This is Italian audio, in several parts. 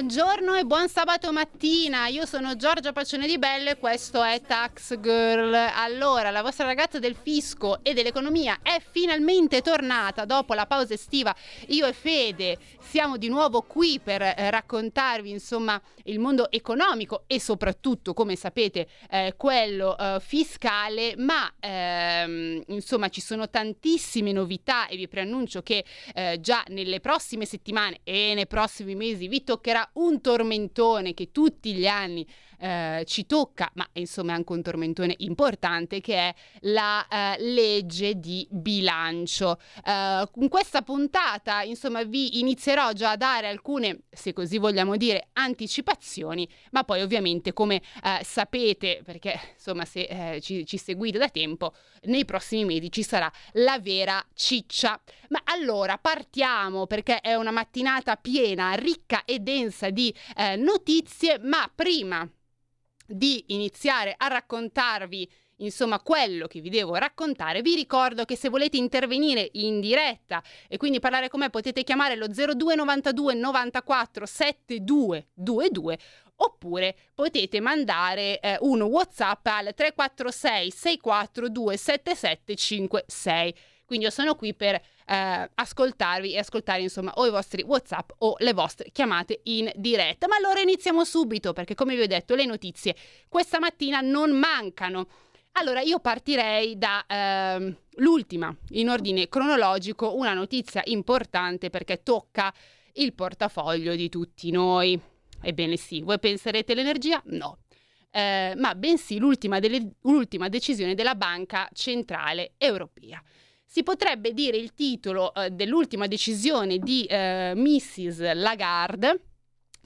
Buongiorno e buon sabato mattina, io sono Giorgia Pacione di Belle e questo è Tax Girl. Allora, la vostra ragazza del fisco e dell'economia è finalmente tornata dopo la pausa estiva. Io e Fede siamo di nuovo qui per eh, raccontarvi insomma il mondo economico e soprattutto, come sapete, eh, quello eh, fiscale, ma ehm, insomma ci sono tantissime novità e vi preannuncio che eh, già nelle prossime settimane e nei prossimi mesi vi toccherà un tormentone che tutti gli anni eh, ci tocca, ma insomma è anche un tormentone importante che è la eh, legge di bilancio. Eh, con questa puntata, insomma, vi inizierò già a dare alcune, se così vogliamo dire, anticipazioni, ma poi ovviamente come eh, sapete, perché insomma se eh, ci, ci seguite da tempo, nei prossimi mesi ci sarà la vera ciccia. Ma allora partiamo perché è una mattinata piena, ricca e densa di eh, notizie, ma prima di iniziare a raccontarvi insomma quello che vi devo raccontare, vi ricordo che se volete intervenire in diretta e quindi parlare con me potete chiamare lo 0292 94 7222 oppure potete mandare eh, un WhatsApp al 346 642 7756. Quindi io sono qui per eh, ascoltarvi e ascoltare insomma o i vostri WhatsApp o le vostre chiamate in diretta. Ma allora iniziamo subito perché come vi ho detto le notizie questa mattina non mancano. Allora io partirei dall'ultima ehm, in ordine cronologico, una notizia importante perché tocca il portafoglio di tutti noi. Ebbene sì, voi penserete l'energia? No. Eh, ma bensì l'ultima, delle, l'ultima decisione della Banca Centrale Europea. Si potrebbe dire il titolo eh, dell'ultima decisione di eh, Mrs. Lagarde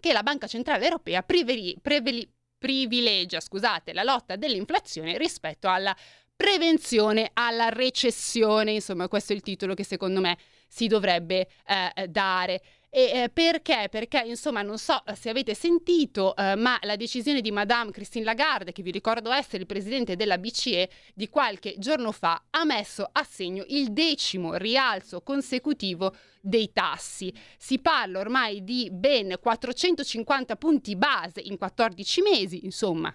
che la Banca Centrale Europea priveri, preveli, privilegia scusate, la lotta dell'inflazione rispetto alla prevenzione alla recessione. Insomma, questo è il titolo che secondo me si dovrebbe eh, dare. E eh, perché? Perché, insomma, non so se avete sentito, eh, ma la decisione di Madame Christine Lagarde, che vi ricordo essere il presidente della BCE, di qualche giorno fa, ha messo a segno il decimo rialzo consecutivo dei tassi. Si parla ormai di ben 450 punti base in 14 mesi, insomma,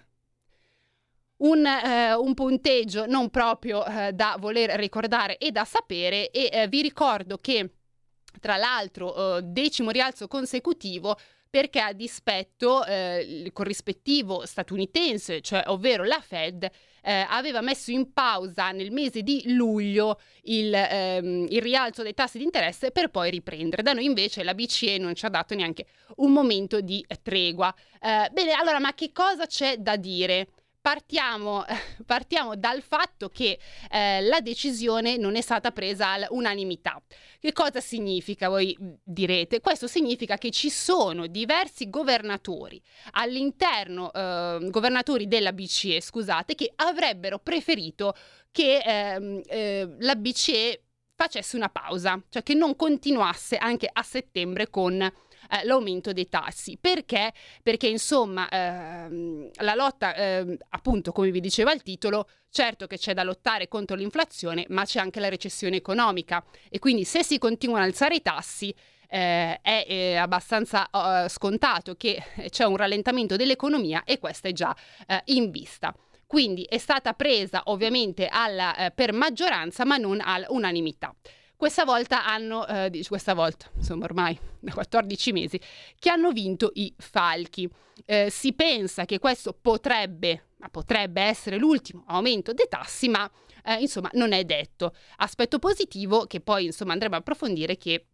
un, eh, un, punteggio non proprio eh, da voler ricordare e da sapere e eh, vi ricordo che tra l'altro eh, decimo rialzo consecutivo perché a dispetto eh, il corrispettivo statunitense, cioè ovvero la Fed, eh, aveva messo in pausa nel mese di luglio il, ehm, il, rialzo dei tassi di interesse per poi riprendere. Da noi invece la BCE non ci ha dato neanche un momento di tregua. Eh, bene, allora, ma che cosa c'è da dire? Partiamo, partiamo, dal fatto che eh, la decisione non è stata presa all'unanimità. Che cosa significa? Voi direte. Questo significa che ci sono diversi governatori all'interno, eh, governatori della BCE, scusate, che avrebbero preferito che eh, eh, la BCE facesse una pausa, cioè che non continuasse anche a settembre con eh, l'aumento dei tassi. Perché? Perché insomma ehm, la lotta, ehm, appunto come vi diceva il titolo, certo che c'è da lottare contro l'inflazione, ma c'è anche la recessione economica e quindi se si continuano a alzare i tassi eh, è eh, abbastanza uh, scontato che c'è un rallentamento dell'economia e questa è già eh, in vista. Quindi è stata presa ovviamente alla, eh, per maggioranza ma non all'unanimità. Questa volta hanno, eh, questa volta, insomma ormai da 14 mesi, che hanno vinto i falchi. Eh, si pensa che questo potrebbe, potrebbe essere l'ultimo aumento dei tassi, ma eh, insomma non è detto. Aspetto positivo che poi insomma andremo a approfondire che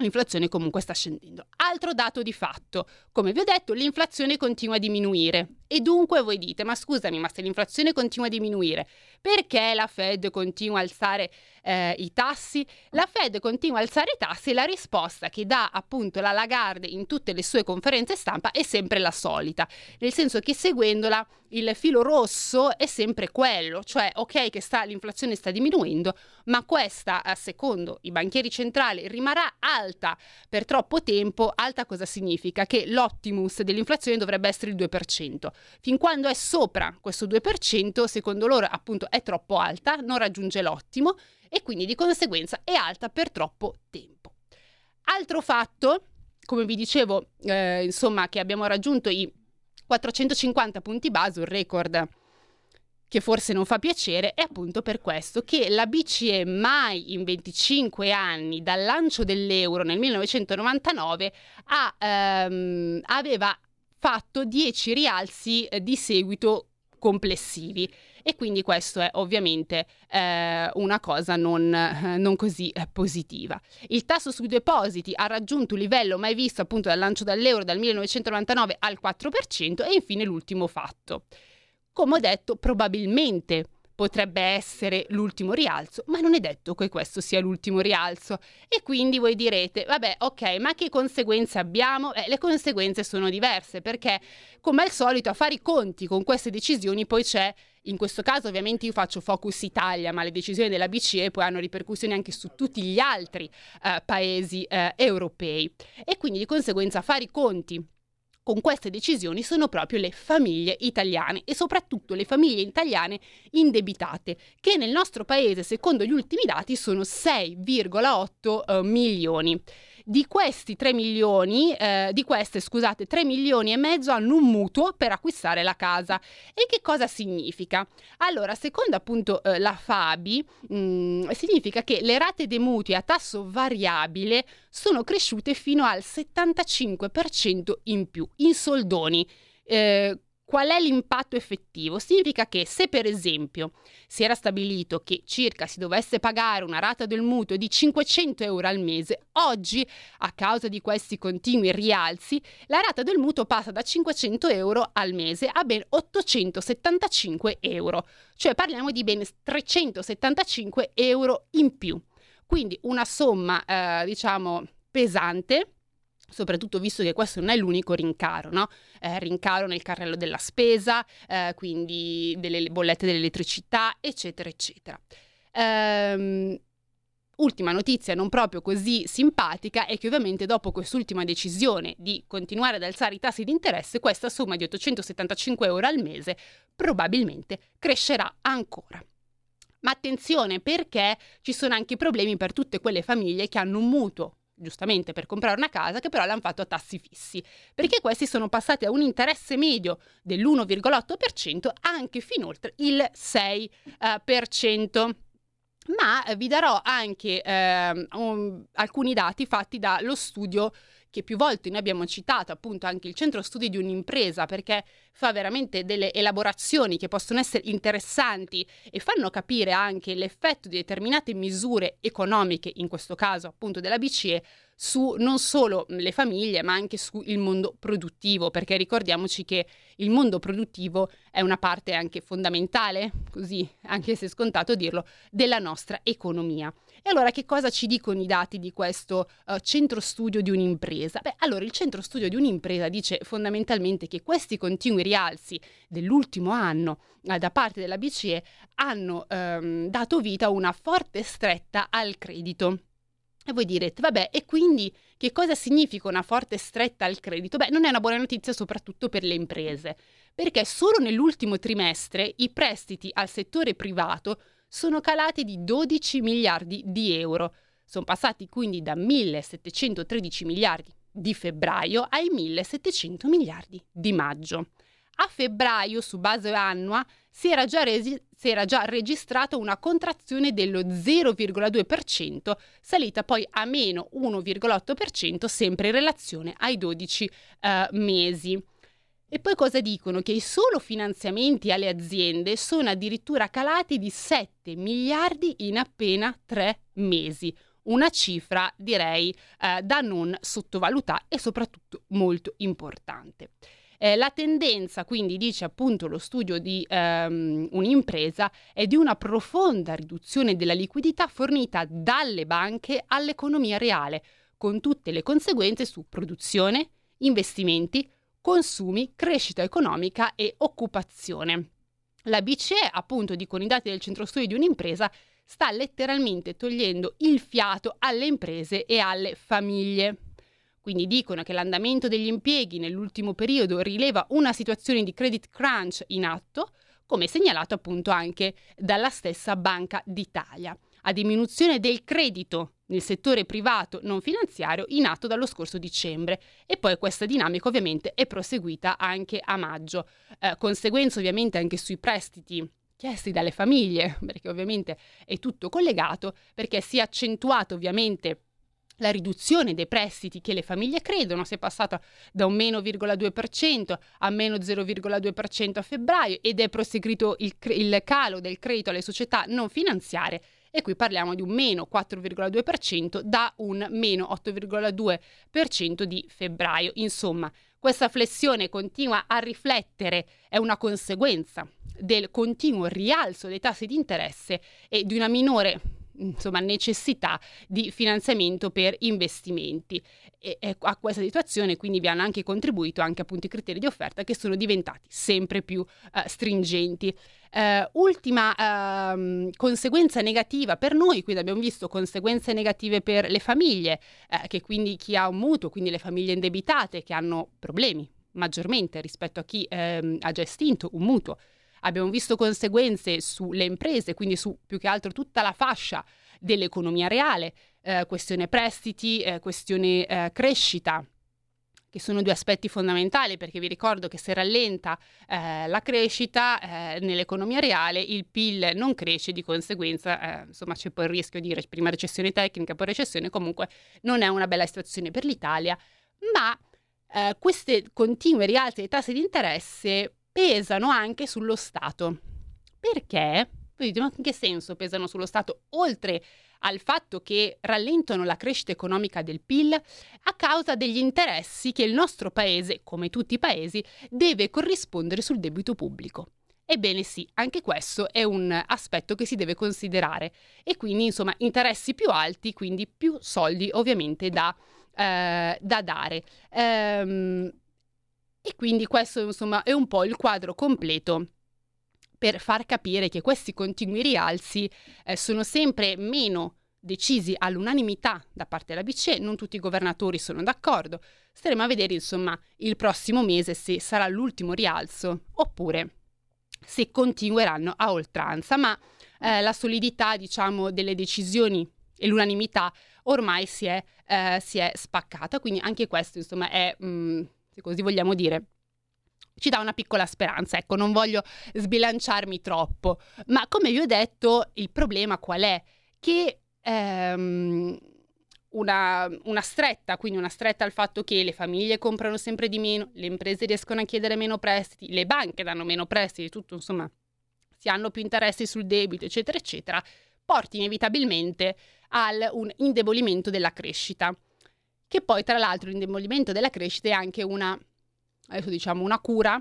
L'inflazione comunque sta scendendo. Altro dato di fatto, come vi ho detto, l'inflazione continua a diminuire E dunque voi dite, ma scusami, ma se l'inflazione continua a diminuire, perché la Fed continua a alzare eh, i tassi? La Fed continua a alzare i tassi e la risposta che dà appunto la Lagarde in tutte le sue conferenze stampa è sempre la solita, nel senso che seguendola il filo rosso è sempre quello, cioè ok che sta, l'inflazione sta diminuendo, ma questa, secondo i banchieri centrali, rimarrà alta per troppo tempo. Alta cosa significa? Che l'optimus dell'inflazione dovrebbe essere il 2%. Fin quando è sopra questo 2%, secondo loro appunto è troppo alta, non raggiunge l'ottimo e quindi di conseguenza è alta per troppo tempo. Altro fatto, come vi dicevo, eh, insomma, che abbiamo raggiunto i 450 punti base, un record che forse non fa piacere, è appunto per questo che la BCE mai in 25 anni dal lancio dell'euro nel 1999 ha, ehm, aveva fatto 10 rialzi eh, di seguito complessivi e quindi questo è ovviamente eh, una cosa non, eh, non così eh, positiva. Il tasso sui depositi ha raggiunto un livello mai visto appunto dal lancio dell'euro dal 1999 al 4% e infine l'ultimo fatto. Come ho detto, probabilmente potrebbe essere l'ultimo rialzo, ma non è detto che questo sia l'ultimo rialzo. E quindi voi direte, vabbè, ok, ma che conseguenze abbiamo? Eh, le conseguenze sono diverse perché, come al solito, a fare i conti con queste decisioni poi c'è in questo caso ovviamente io faccio focus Italia, ma le decisioni della BCE poi hanno ripercussioni anche su tutti gli altri eh, paesi eh, europei e quindi di conseguenza fare i conti con queste decisioni sono proprio le famiglie italiane e soprattutto le famiglie italiane indebitate, che nel nostro paese, secondo gli ultimi dati, sono 6,8 eh, milioni. Di questi 3 milioni, eh, di queste scusate, 3 milioni e mezzo hanno un mutuo per acquistare la casa. E che cosa significa? Allora, secondo appunto eh, la Fabi, mh, mm, significa che le rate dei mutui a tasso variabile sono cresciute fino al 75% in più, in soldoni. Eh, Qual è l'impatto effettivo? Significa che se per esempio si era stabilito che circa si dovesse pagare una rata del mutuo di 500 euro al mese, oggi a causa di questi continui rialzi la rata del mutuo passa da 500 euro al mese a ben 875 euro, cioè parliamo di ben 375 euro in più. Quindi una somma eh, diciamo pesante soprattutto visto che questo non è l'unico rincaro, no? eh, rincaro nel carrello della spesa, eh, quindi delle bollette dell'elettricità, eccetera, eccetera. Ehm, ultima notizia non proprio così simpatica è che ovviamente dopo quest'ultima decisione di continuare ad alzare i tassi di interesse, questa somma di 875 euro al mese probabilmente crescerà ancora. Ma attenzione perché ci sono anche problemi per tutte quelle famiglie che hanno un mutuo giustamente per comprare una casa, che però l'hanno fatto a tassi fissi, perché questi sono passati a un interesse medio dell'1,8% anche fin oltre il 6%. Uh, ma vi darò anche eh, um, alcuni dati fatti dallo studio che più volte noi abbiamo citato, appunto anche il centro studi di un'impresa, perché fa veramente delle elaborazioni che possono essere interessanti e fanno capire anche l'effetto di determinate misure economiche, in questo caso appunto della BCE, su non solo le famiglie, ma anche sul mondo produttivo, perché ricordiamoci che il mondo produttivo è una parte anche fondamentale, così anche se è scontato dirlo, della nostra economia. E allora che cosa ci dicono i dati di questo uh, centro studio di un'impresa? Beh, allora il centro studio di un'impresa dice fondamentalmente che questi continui rialzi dell'ultimo anno uh, da parte della BCE hanno um, dato vita a una forte stretta al credito. E voi direte, vabbè, e quindi che cosa significa una forte stretta al credito? Beh, non è una buona notizia soprattutto per le imprese, perché solo nell'ultimo trimestre i prestiti al settore privato sono calati di 12 miliardi di euro. Sono passati quindi da 1.713 miliardi di febbraio ai 1.700 miliardi di maggio. A febbraio, su base annua, si era già, resi- si era già registrata una contrazione dello 0,2%, salita poi a meno 1,8% sempre in relazione ai 12 eh, mesi. E poi cosa dicono? Che i solo finanziamenti alle aziende sono addirittura calati di 7 miliardi in appena 3 mesi. Una cifra, direi, eh, da non sottovalutare e soprattutto molto importante. Eh, la tendenza, quindi dice appunto lo studio di ehm, un'impresa, è di una profonda riduzione della liquidità fornita dalle banche all'economia reale, con tutte le conseguenze su produzione, investimenti, consumi, crescita economica e occupazione. La BCE, appunto, dicono i dati del centro studi di un'impresa, sta letteralmente togliendo il fiato alle imprese e alle famiglie. Quindi dicono che l'andamento degli impieghi nell'ultimo periodo rileva una situazione di credit crunch in atto, come segnalato appunto anche dalla stessa Banca d'Italia, a diminuzione del credito nel settore privato non finanziario in atto dallo scorso dicembre. E poi questa dinamica ovviamente è proseguita anche a maggio, eh, conseguenza ovviamente anche sui prestiti chiesti dalle famiglie, perché ovviamente è tutto collegato, perché si è accentuato ovviamente la riduzione dei prestiti che le famiglie credono, si è passata da un meno 0,2% a meno 0,2% a febbraio ed è proseguito il, il calo del credito alle società non finanziarie e qui parliamo di un meno 4,2% da un meno 8,2% di febbraio. Insomma, questa flessione continua a riflettere, è una conseguenza del continuo rialzo dei tassi di interesse e di una minore insomma, necessità di finanziamento per investimenti. E, e, a questa situazione quindi vi hanno anche contribuito anche appunto i criteri di offerta che sono diventati sempre più uh, stringenti. Uh, ultima uh, conseguenza negativa per noi, quindi abbiamo visto conseguenze negative per le famiglie, eh, che quindi chi ha un mutuo, quindi le famiglie indebitate che hanno problemi maggiormente rispetto a chi ehm, ha già estinto un mutuo Abbiamo visto conseguenze sulle imprese, quindi su più che altro tutta la fascia dell'economia reale, eh, questione prestiti, eh, questione eh, crescita che sono due aspetti fondamentali perché vi ricordo che se rallenta eh, la crescita eh, nell'economia reale il PIL non cresce di conseguenza eh, insomma c'è poi il rischio di prima recessione tecnica poi recessione comunque non è una bella situazione per l'Italia ma queste continue rialze dei tassi di interesse pesano anche sullo Stato. Perché? Voi dite, ma in che senso pesano sullo Stato? Oltre al fatto che rallentano la crescita economica del PIL a causa degli interessi che il nostro paese, come tutti i paesi, deve corrispondere sul debito pubblico. Ebbene sì, anche questo è un aspetto che si deve considerare e quindi insomma interessi più alti, quindi più soldi ovviamente da, eh, da dare. Ehm, e quindi questo insomma è un po' il quadro completo per far capire che questi continui rialzi eh, sono sempre meno decisi all'unanimità da parte della BCE, non tutti i governatori sono d'accordo. Staremo a vedere insomma il prossimo mese se sarà l'ultimo rialzo oppure se continueranno a oltranza, ma eh, la solidità diciamo delle decisioni e l'unanimità ormai si è, eh, si è spaccata, quindi anche questo insomma è mh, mm, se così vogliamo dire, ci dà una piccola speranza. Ecco, non voglio sbilanciarmi troppo, ma come vi ho detto, il problema qual è? Che ehm, una, una, stretta, quindi una stretta al fatto che le famiglie comprano sempre di meno, le imprese riescono a chiedere meno prestiti, le banche danno meno prestiti, tutto insomma, si hanno più interessi sul debito, eccetera, eccetera, porti inevitabilmente al un indebolimento della crescita che poi tra l'altro l'indebolimento della crescita è anche una, adesso diciamo una cura,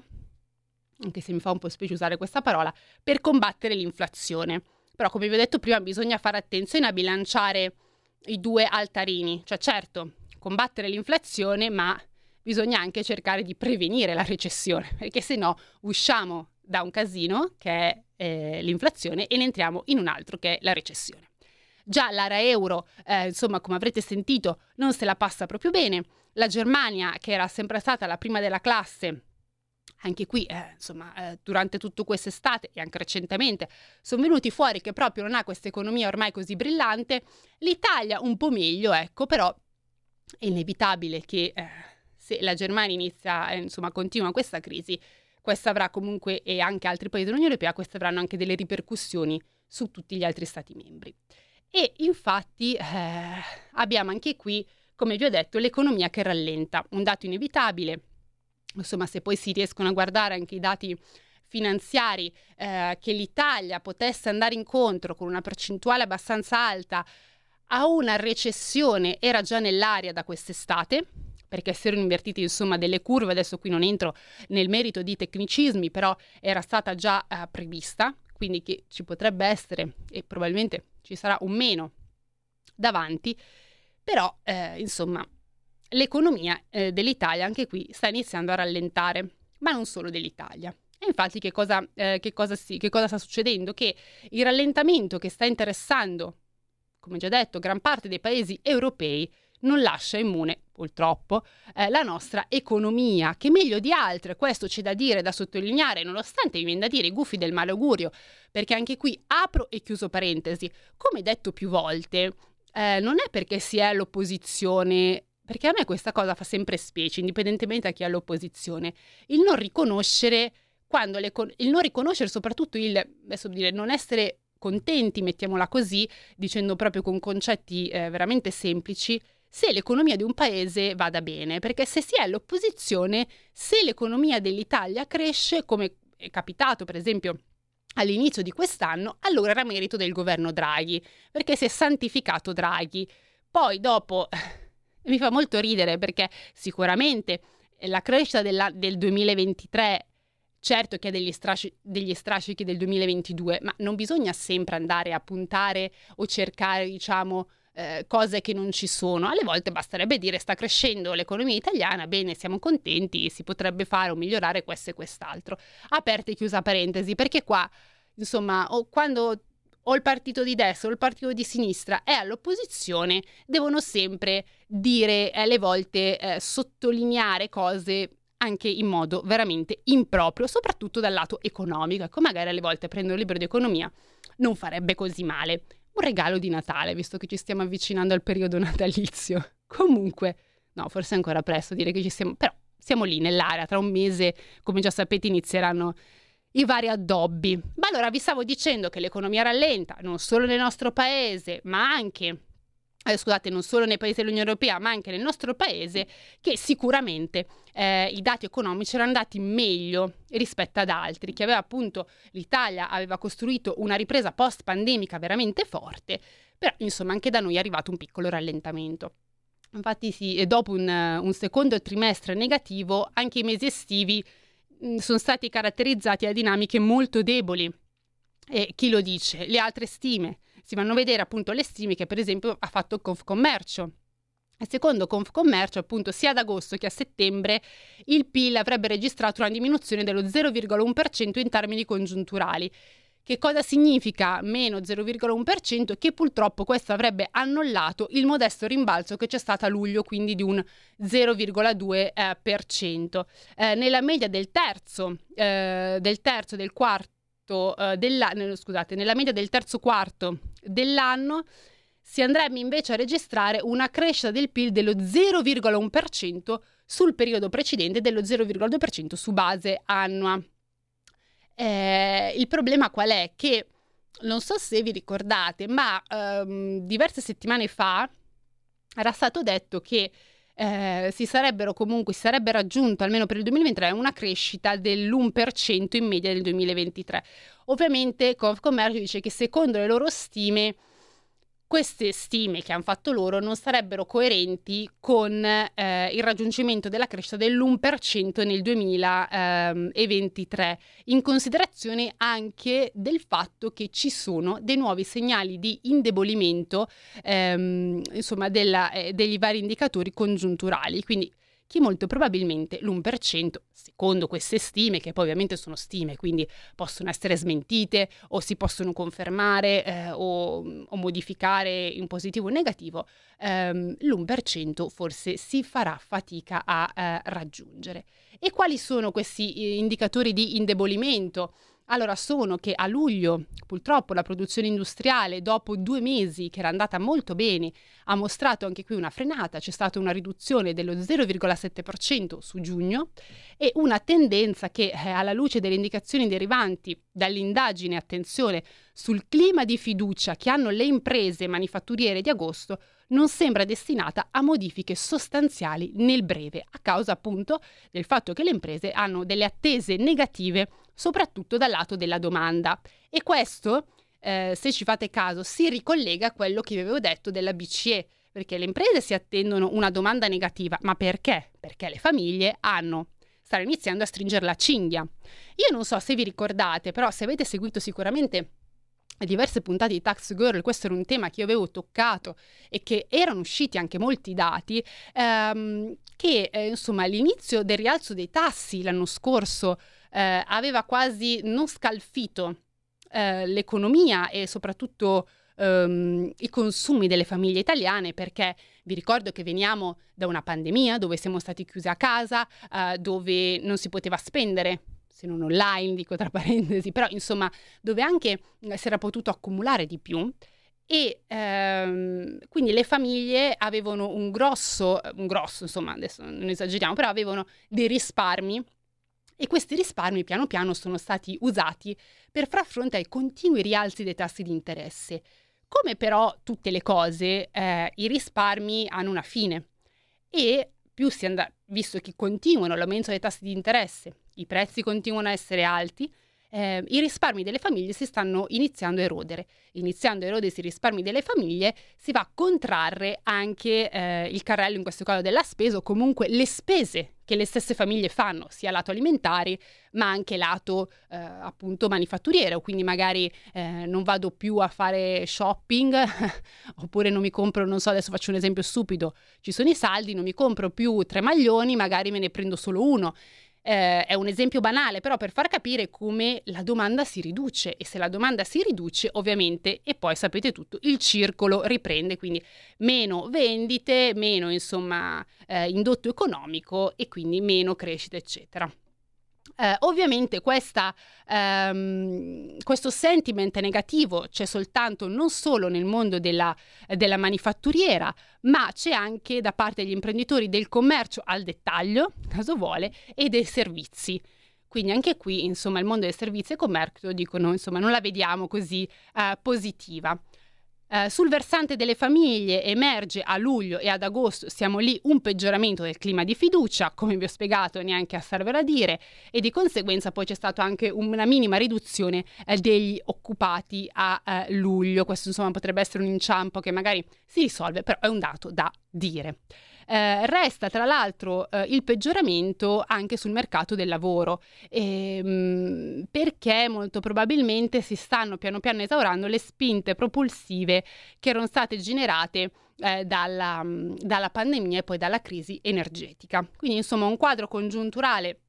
anche se mi fa un po' specie usare questa parola, per combattere l'inflazione. Però come vi ho detto prima bisogna fare attenzione a bilanciare i due altarini, cioè certo combattere l'inflazione ma bisogna anche cercare di prevenire la recessione, perché se no usciamo da un casino che è eh, l'inflazione e ne entriamo in un altro che è la recessione. Già l'area euro, eh, insomma, come avrete sentito, non se la passa proprio bene. La Germania, che era sempre stata la prima della classe, anche qui, eh, insomma, eh, durante tutta quest'estate e anche recentemente, sono venuti fuori che proprio non ha questa economia ormai così brillante. L'Italia un po' meglio, ecco, però è inevitabile che eh, se la Germania inizia, eh, insomma, continua questa crisi, questa avrà comunque, e anche altri paesi dell'Unione Europea, queste avranno anche delle ripercussioni su tutti gli altri Stati membri. E infatti eh, abbiamo anche qui, come vi ho detto, l'economia che rallenta, un dato inevitabile. Insomma, se poi si riescono a guardare anche i dati finanziari, eh, che l'Italia potesse andare incontro con una percentuale abbastanza alta a una recessione era già nell'aria da quest'estate, perché si erano invertite insomma delle curve, adesso qui non entro nel merito di tecnicismi, però era stata già eh, prevista, quindi che ci potrebbe essere e probabilmente ci sarà un meno davanti, però eh, insomma l'economia eh, dell'Italia anche qui sta iniziando a rallentare, ma non solo dell'Italia. E infatti che cosa, eh, che, cosa si, che cosa sta succedendo? Che il rallentamento che sta interessando, come già detto, gran parte dei paesi europei non lascia immune, purtroppo, eh, la nostra economia, che meglio di altre, questo c'è da dire, da sottolineare, nonostante mi viene da dire i gufi del malaugurio, perché anche qui apro e chiuso parentesi, come detto più volte, eh, non è perché si è all'opposizione perché a me questa cosa fa sempre specie, indipendentemente da chi è all'opposizione, il non riconoscere quando le, il non riconoscere soprattutto il adesso dire non essere contenti, mettiamola così, dicendo proprio con concetti eh, veramente semplici, se l'economia di un paese vada bene, perché se si è all'opposizione, se l'economia dell'Italia cresce, come è capitato per esempio all'inizio di quest'anno, allora era merito del governo Draghi, perché si è santificato Draghi. Poi dopo mi fa molto ridere perché sicuramente la crescita della, del 2023 Certo che ha degli, strasci, degli strascichi del 2022, ma non bisogna sempre andare a puntare o cercare, diciamo, eh, cose che non ci sono. Alle volte basterebbe dire sta crescendo l'economia italiana, bene, siamo contenti, si potrebbe fare o migliorare questo e quest'altro. Aperta e chiusa parentesi, perché qua, insomma, o quando o il partito di destra o il partito di sinistra è all'opposizione, devono sempre dire alle eh, volte eh, sottolineare cose anche in modo veramente improprio, soprattutto dal lato economico. Ecco, magari alle volte prendere un libro di economia non farebbe così male. Un regalo di Natale, visto che ci stiamo avvicinando al periodo natalizio. Comunque, no, forse è ancora presto dire che ci stiamo, però siamo lì nell'area, tra un mese, come già sapete, inizieranno i vari addobbi. Ma allora vi stavo dicendo che l'economia rallenta non solo nel nostro paese, ma anche eh, scusate, non solo nei paesi dell'Unione Europea, ma anche nel nostro paese, che sicuramente eh, i dati economici erano andati meglio rispetto ad altri, che aveva appunto l'Italia aveva costruito una ripresa post-pandemica veramente forte, però insomma anche da noi è arrivato un piccolo rallentamento. Infatti sì, dopo un, un secondo trimestre negativo, anche i mesi estivi Mm, sono stati caratterizzati da dinamiche molto deboli. E chi lo dice? Le altre stime. Si vanno a vedere appunto le stime che per esempio ha fatto Confcommercio. Secondo Confcommercio, appunto, sia ad agosto che a settembre il PIL avrebbe registrato una diminuzione dello 0,1% in termini congiunturali, che cosa significa meno 0,1%? Che purtroppo questo avrebbe annullato il modesto rimbalzo che c'è stato a luglio, quindi di un 0,2%. Eh, nella media del terzo, eh, del terzo del quarto eh, dell'anno, scusate, nella media del terzo quarto dell'anno si andrebbe invece a registrare una crescita del PIL dello 0,1% sul periodo precedente dello 0,2% su base annua. Eh, il problema qual è? Che non so se vi ricordate, ma ehm, diverse settimane fa era stato detto che eh, si sarebbero comunque, si sarebbe raggiunto almeno per il 2023 una crescita dell'1% in media del 2023. Ovviamente Confcommercio dice che secondo le loro stime queste stime che hanno fatto loro non sarebbero coerenti con eh, il raggiungimento della crescita dell'1% nel 2023, in considerazione anche del fatto che ci sono dei nuovi segnali di indebolimento ehm, insomma, della, eh, degli vari indicatori congiunturali. Quindi che molto probabilmente l'1%, secondo queste stime, che poi ovviamente sono stime, quindi possono essere smentite o si possono confermare eh, o, o, modificare in positivo o negativo, ehm, l'1% forse si farà fatica a eh, raggiungere. E quali sono questi eh, indicatori di indebolimento? Allora, sono che a luglio, purtroppo, la produzione industriale, dopo due mesi che era andata molto bene, ha mostrato anche qui una frenata, c'è stata una riduzione dello 0,7% su giugno e una tendenza che, eh, alla luce delle indicazioni derivanti dall'indagine, attenzione, sul clima di fiducia che hanno le imprese manifatturiere di agosto, non sembra destinata a modifiche sostanziali nel breve, a causa appunto del fatto che le imprese hanno delle attese negative soprattutto dal lato della domanda. E questo, eh, se ci fate caso, si ricollega a quello che vi avevo detto della BCE, perché le imprese si attendono una domanda negativa, ma perché? Perché le famiglie hanno stanno iniziando a stringere la cinghia. Io non so se vi ricordate, però se avete seguito sicuramente diverse puntate di Tax Girl, questo era un tema che io avevo toccato e che erano usciti anche molti dati, ehm, che eh, insomma all'inizio del rialzo dei tassi l'anno scorso eh, aveva quasi non scalfito eh, l'economia e soprattutto ehm, i consumi delle famiglie italiane perché vi ricordo che veniamo da una pandemia dove siamo stati chiusi a casa, eh, dove non si poteva spendere se non online, dico tra parentesi, però insomma dove anche eh, si era potuto accumulare di più e ehm, quindi le famiglie avevano un grosso, un grosso, insomma adesso non esageriamo, però avevano dei risparmi e questi risparmi piano piano sono stati usati per far fronte ai continui rialzi dei tassi di interesse. Come però tutte le cose, eh, i risparmi hanno una fine e più si andrà, visto che continuano l'aumento dei tassi di interesse, i prezzi continuano a essere alti, eh, i risparmi delle famiglie si stanno iniziando a erodere. Iniziando a erodersi i risparmi delle famiglie, si va a contrarre anche eh, il carrello, in questo caso della spesa, o comunque le spese che le stesse famiglie fanno, sia lato alimentari, ma anche lato eh, appunto manifatturiero. Quindi magari eh, non vado più a fare shopping, oppure non mi compro, non so, adesso faccio un esempio stupido, ci sono i saldi, non mi compro più tre maglioni, magari me ne prendo solo uno eh, è un esempio banale, però per far capire come la domanda si riduce e se la domanda si riduce ovviamente, e poi sapete tutto, il circolo riprende, quindi meno vendite, meno insomma eh, indotto economico e quindi meno crescita eccetera. Eh, ovviamente questa, ehm, questo sentiment negativo c'è soltanto non solo nel mondo della, della, manifatturiera, ma c'è anche da parte degli imprenditori del commercio al dettaglio, caso vuole, e dei servizi. Quindi anche qui, insomma, il mondo del servizio e commercio dicono, insomma, non la vediamo così eh, positiva. Eh, sul versante delle famiglie emerge a luglio e ad agosto, siamo lì, un peggioramento del clima di fiducia, come vi ho spiegato neanche a servere a dire, e di conseguenza poi c'è stata anche una minima riduzione eh, degli occupati a eh, luglio. Questo insomma potrebbe essere un inciampo che magari si risolve, però è un dato da dire. Eh, resta tra l'altro eh, il peggioramento anche sul mercato del lavoro, ehm, perché molto probabilmente si stanno piano piano esaurando le spinte propulsive che erano state generate eh, dalla, dalla pandemia e poi dalla crisi energetica. Quindi insomma un quadro congiunturale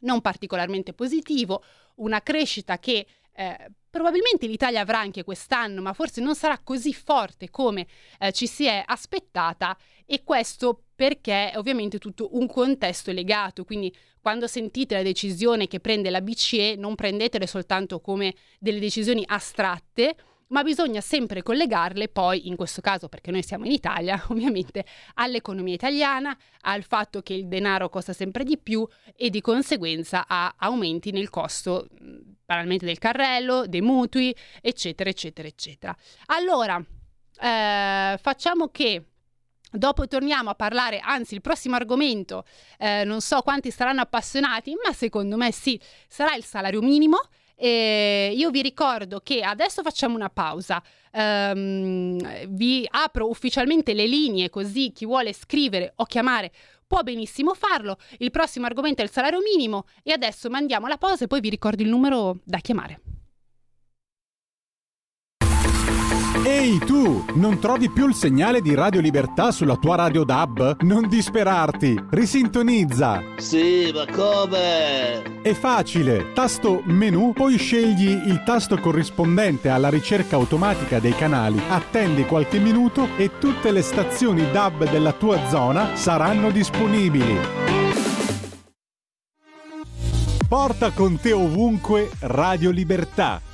non particolarmente positivo, una crescita che eh, probabilmente l'Italia avrà anche quest'anno, ma forse non sarà così forte come eh, ci si è aspettata e questo perché è ovviamente tutto un contesto legato, quindi quando sentite la decisione che prende la BCE non prendetele soltanto come delle decisioni astratte, ma bisogna sempre collegarle poi, in questo caso perché noi siamo in Italia, ovviamente all'economia italiana, al fatto che il denaro costa sempre di più e di conseguenza ha aumenti nel costo banalmente del carrello, dei mutui, eccetera, eccetera, eccetera. Allora, eh, facciamo che Dopo torniamo a parlare, anzi il prossimo argomento, eh, non so quanti saranno appassionati, ma secondo me sì, sarà il salario minimo. E io vi ricordo che adesso facciamo una pausa, um, vi apro ufficialmente le linee così chi vuole scrivere o chiamare può benissimo farlo. Il prossimo argomento è il salario minimo e adesso mandiamo la pausa e poi vi ricordo il numero da chiamare. Ehi tu, non trovi più il segnale di Radio Libertà sulla tua radio DAB? Non disperarti, risintonizza. Sì, ma come? È facile, tasto menu, poi scegli il tasto corrispondente alla ricerca automatica dei canali, attendi qualche minuto e tutte le stazioni DAB della tua zona saranno disponibili. Porta con te ovunque Radio Libertà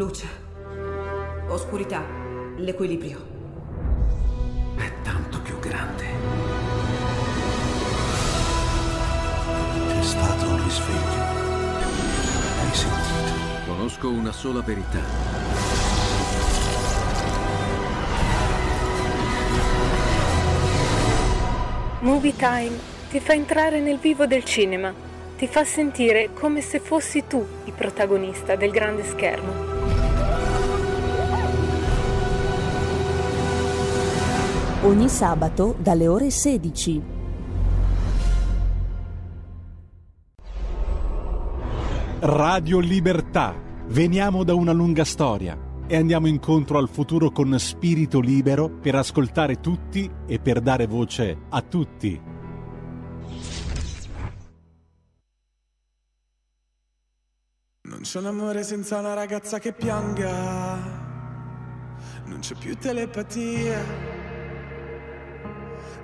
Luce. Oscurità. L'equilibrio. È tanto più grande. C'è stato un risveglio. Hai sentito? Conosco una sola verità. Movie Time ti fa entrare nel vivo del cinema, ti fa sentire come se fossi tu il protagonista del grande schermo. Ogni sabato dalle ore 16. Radio Libertà. Veniamo da una lunga storia e andiamo incontro al futuro con spirito libero per ascoltare tutti e per dare voce a tutti. Non c'è un amore senza una ragazza che pianga, non c'è più telepatia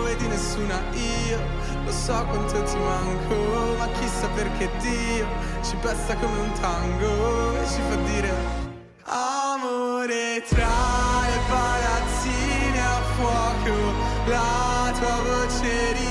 e di nessuna io. Lo so quanto ti manco, ma chissà perché Dio ci pesta come un tango e ci fa dire Amore tra le palazzine a fuoco, la tua voce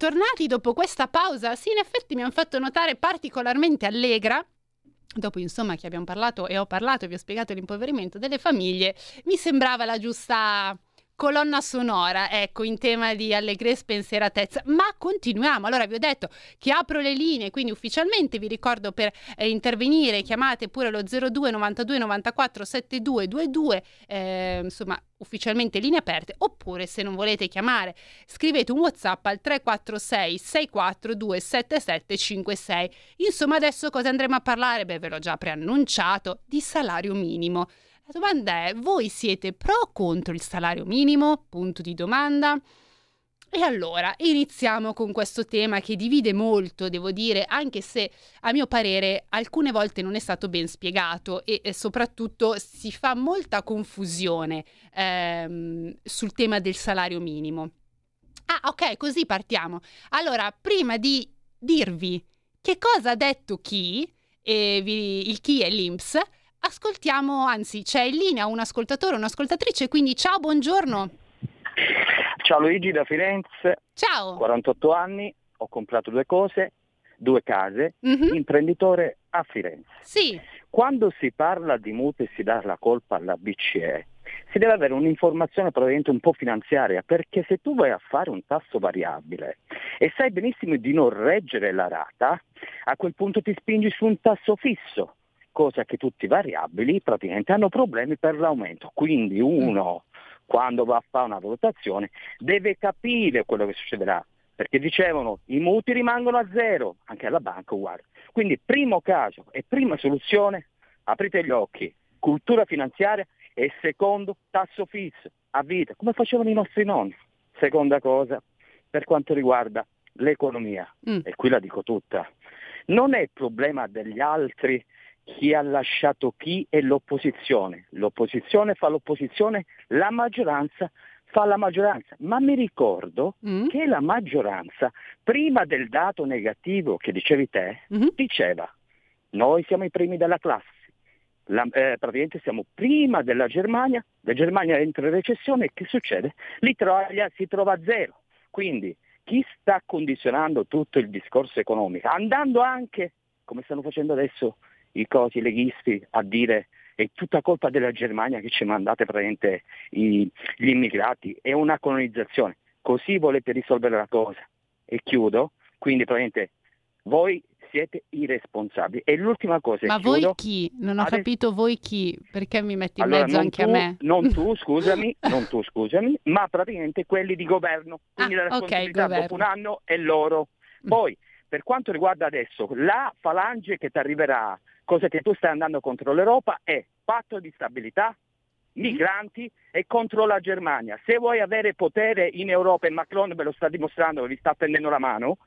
tornati dopo questa pausa. Sì, in effetti mi hanno fatto notare particolarmente allegra. Dopo, insomma, che abbiamo parlato e ho parlato e vi ho spiegato l'impoverimento delle famiglie, mi sembrava la giusta colonna sonora, ecco, in tema di allegria e spensieratezza. Ma continuiamo. Allora vi ho detto che apro le linee, quindi ufficialmente vi ricordo per eh, intervenire, chiamate pure lo 02 92 94 72 22, eh, insomma, ufficialmente linee aperte, oppure se non volete chiamare, scrivete un WhatsApp al 346 642 7756. Insomma, adesso cosa andremo a parlare? Beh, ve l'ho già preannunciato, di salario minimo. La domanda è, voi siete pro o contro il salario minimo? Punto di domanda. E allora iniziamo con questo tema che divide molto, devo dire, anche se a mio parere alcune volte non è stato ben spiegato e, e soprattutto si fa molta confusione ehm, sul tema del salario minimo. Ah, ok, così partiamo. Allora, prima di dirvi che cosa ha detto chi, e vi, il chi è l'Inps, ascoltiamo, anzi c'è in linea un ascoltatore, un'ascoltatrice, quindi ciao, buongiorno. Ciao Luigi da Firenze. Ciao. 48 anni, ho comprato due cose, due case, mm-hmm. imprenditore a Firenze. Sì. Quando si parla di mutui e si dà la colpa alla BCE, si deve avere un'informazione probabilmente un po' finanziaria, perché se tu vai a fare un tasso variabile e sai benissimo di non reggere la rata, a quel punto ti spingi su un tasso fisso cosa che tutti i variabili praticamente hanno problemi per l'aumento. Quindi uno, quando va a fare una valutazione, deve capire quello che succederà. Perché dicevano i mutui rimangono a zero, anche alla banca uguale. Quindi primo caso e prima soluzione, aprite gli occhi, cultura finanziaria e secondo tasso fisso a vita, come facevano i nostri nonni. Seconda cosa, per quanto riguarda l'economia, mm. e qui la dico tutta, non è il problema degli altri chi ha lasciato chi è l'opposizione. L'opposizione fa l'opposizione, la maggioranza fa la maggioranza. Ma mi ricordo mm. che la maggioranza, prima del dato negativo che dicevi te, mm-hmm. diceva noi siamo i primi della classe. La, eh, praticamente siamo prima della Germania, la Germania entra in recessione e che succede? L'Italia si trova a zero. Quindi chi sta condizionando tutto il discorso economico, andando anche, come stanno facendo adesso, i cosi leghisti a dire è tutta colpa della Germania che ci mandate praticamente i, gli immigrati, è una colonizzazione. Così volete risolvere la cosa. E chiudo, quindi praticamente voi siete irresponsabili. E l'ultima cosa... Ma chiudo, voi chi? Non ho adesso... capito voi chi, perché mi metti in allora, mezzo anche tu, a me? Non tu, scusami, non tu, scusami, ma praticamente quelli di governo. Quindi ah, la responsabilità okay, dopo un anno è loro. Mm. Poi, per quanto riguarda adesso, la falange che ti arriverà cosa che tu stai andando contro l'Europa è patto di stabilità, migranti e contro la Germania. Se vuoi avere potere in Europa, e Macron ve lo sta dimostrando, vi sta prendendo la mano,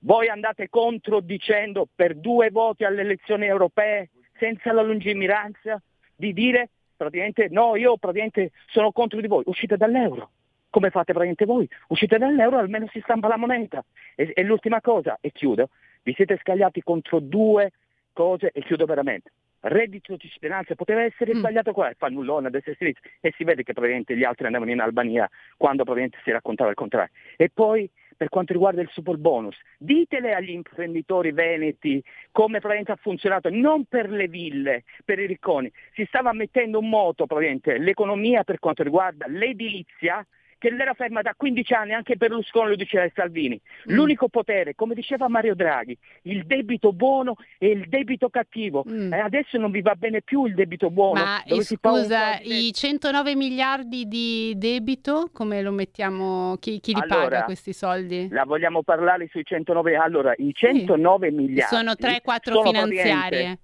voi andate contro dicendo per due voti alle elezioni europee, senza la lungimiranza di dire praticamente no, io praticamente sono contro di voi, uscite dall'euro. Come fate praticamente voi? Uscite dall'euro, almeno si stampa la moneta. E, e l'ultima cosa, e chiudo, vi siete scagliati contro due cose e chiudo veramente. Reddito di cittadinanza poteva essere mm. sbagliato qua, fannullone a destra e a sinistra e si vede che probabilmente gli altri andavano in Albania quando probabilmente si raccontava il contrario. E poi per quanto riguarda il super bonus, ditele agli imprenditori veneti come probabilmente ha funzionato, non per le ville, per i ricconi, si stava mettendo in moto probabilmente l'economia per quanto riguarda l'edilizia che l'era ferma da 15 anni, anche Berlusconi lo diceva Salvini. Mm. L'unico potere, come diceva Mario Draghi, il debito buono e il debito cattivo. Mm. E adesso non vi va bene più il debito buono. Ma scusa, i 109 miliardi di debito, come lo mettiamo? Chi, chi li allora, paga questi soldi? La vogliamo parlare sui 109? Allora, i 109 sì. miliardi sono 3-4 finanziarie.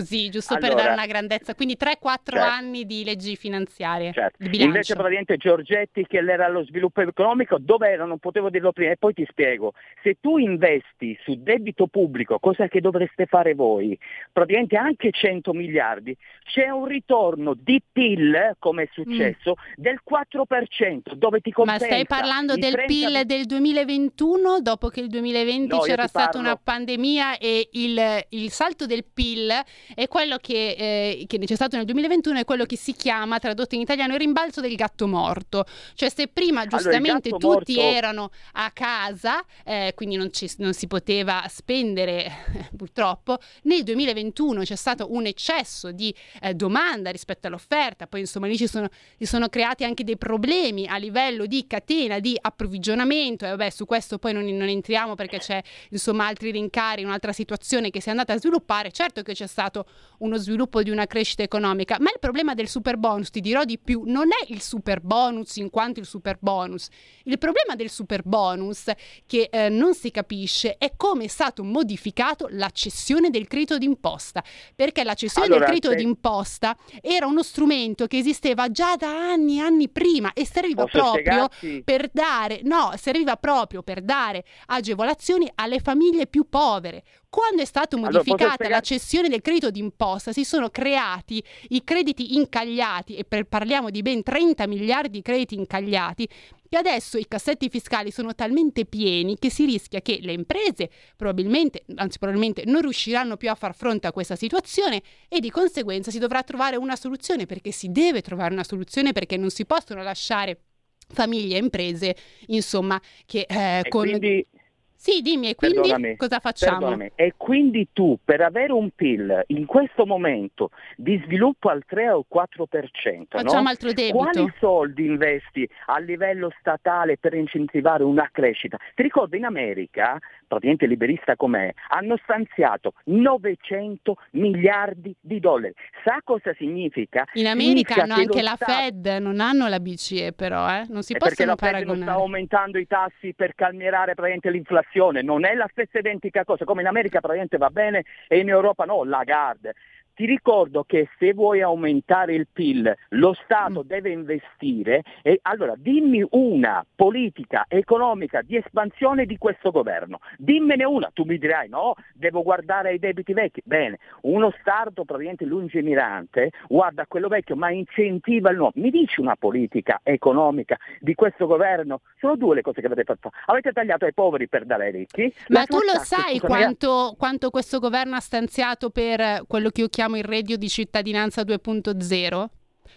Così, giusto Allora- per dare una grandezza. Quindi 3-4 Certo. anni di leggi finanziarie, Certo. di. Invece praticamente Giorgetti che era lo sviluppo economico, dove era? Non potevo dirlo prima e poi ti spiego. Se tu investi su debito pubblico, cosa che dovreste fare voi, praticamente anche 100 miliardi, c'è un ritorno di PIL, come è successo, del 4%, dove ti Mm. Ma stai parlando del 30 PIL del 2021, dopo che il 2020 No, c'era stata parlo- una pandemia e il, il salto del PIL è quello che, eh, che c'è stato nel 2021, è quello che si chiama, tradotto in italiano, il rimbalzo del gatto morto. Cioè se prima Allora, giustamente gatto tutti morto- erano a casa, eh, quindi non, ci- non si poteva spendere purtroppo, nel 2021 c'è stato un eccesso di eh, domanda rispetto all'offerta, poi insomma lì ci sono, si sono creati anche dei problemi a livello di catena di approvvigionamento. E vabbè su questo poi non, non entriamo perché c'è insomma altri rincari, un'altra situazione che si è andata a sviluppare, certo che c'è stato uno sviluppo di una crescita economica, ma il problema del super bonus, ti dirò di più, non è il super bonus in quanto il super bonus, il problema del super bonus che eh, non si capisce è come è stato modificato la cessione del credito d'imposta, perché la cessione Allora, del credito se- d'imposta era uno strumento che esisteva già da anni e anni prima e serviva Posso proprio spiegarti? per dare, no, serviva proprio per dare agevolazioni alle famiglie più povere. Quando è stata Allora, posso modificata la cessione del credito d'imposta, si sono creati i crediti incagliati, e per- parliamo di ben 30 miliardi di crediti incagliati, che adesso i cassetti fiscali sono talmente pieni che si rischia che le imprese probabilmente, anzi probabilmente non riusciranno più a far fronte a questa situazione e di conseguenza si dovrà trovare una soluzione perché si deve trovare una soluzione perché non si possono lasciare famiglie e imprese, insomma, che eh, E con... quindi- Sì, dimmi, e quindi Perdonami, cosa facciamo? perdonami. E quindi tu per avere un PIL in questo momento di sviluppo al 3 o 4%, Facciamo no? altro debito. quali soldi investi a livello statale per incentivare una crescita? Ti ricordo in America, praticamente liberista com'è, hanno stanziato 900 miliardi di dollari. Sa cosa significa? In America Significa hanno che anche la Stato- Fed, non hanno la BCE però, eh? non si è perché possono la Fed non sta paragonare. aumentando i tassi per calmierare praticamente l'inflazione, non è la stessa identica cosa, come in America praticamente va bene e in Europa no, Lagarde. Ti ricordo che se vuoi aumentare il PIL lo Stato Mm. deve investire e allora dimmi una politica economica di espansione di questo governo, dimmene una, tu mi dirai no, devo guardare ai debiti vecchi, bene, uno Stato praticamente lungimirante guarda quello vecchio ma incentiva il nuovo, mi dici una politica economica di questo governo? Sono due le cose che avete fatto, avete tagliato ai poveri per dare ai ricchi, Ma tu lo sai quanto, quanto questo governo ha stanziato per quello che io chiamo il reddito di cittadinanza 2.0?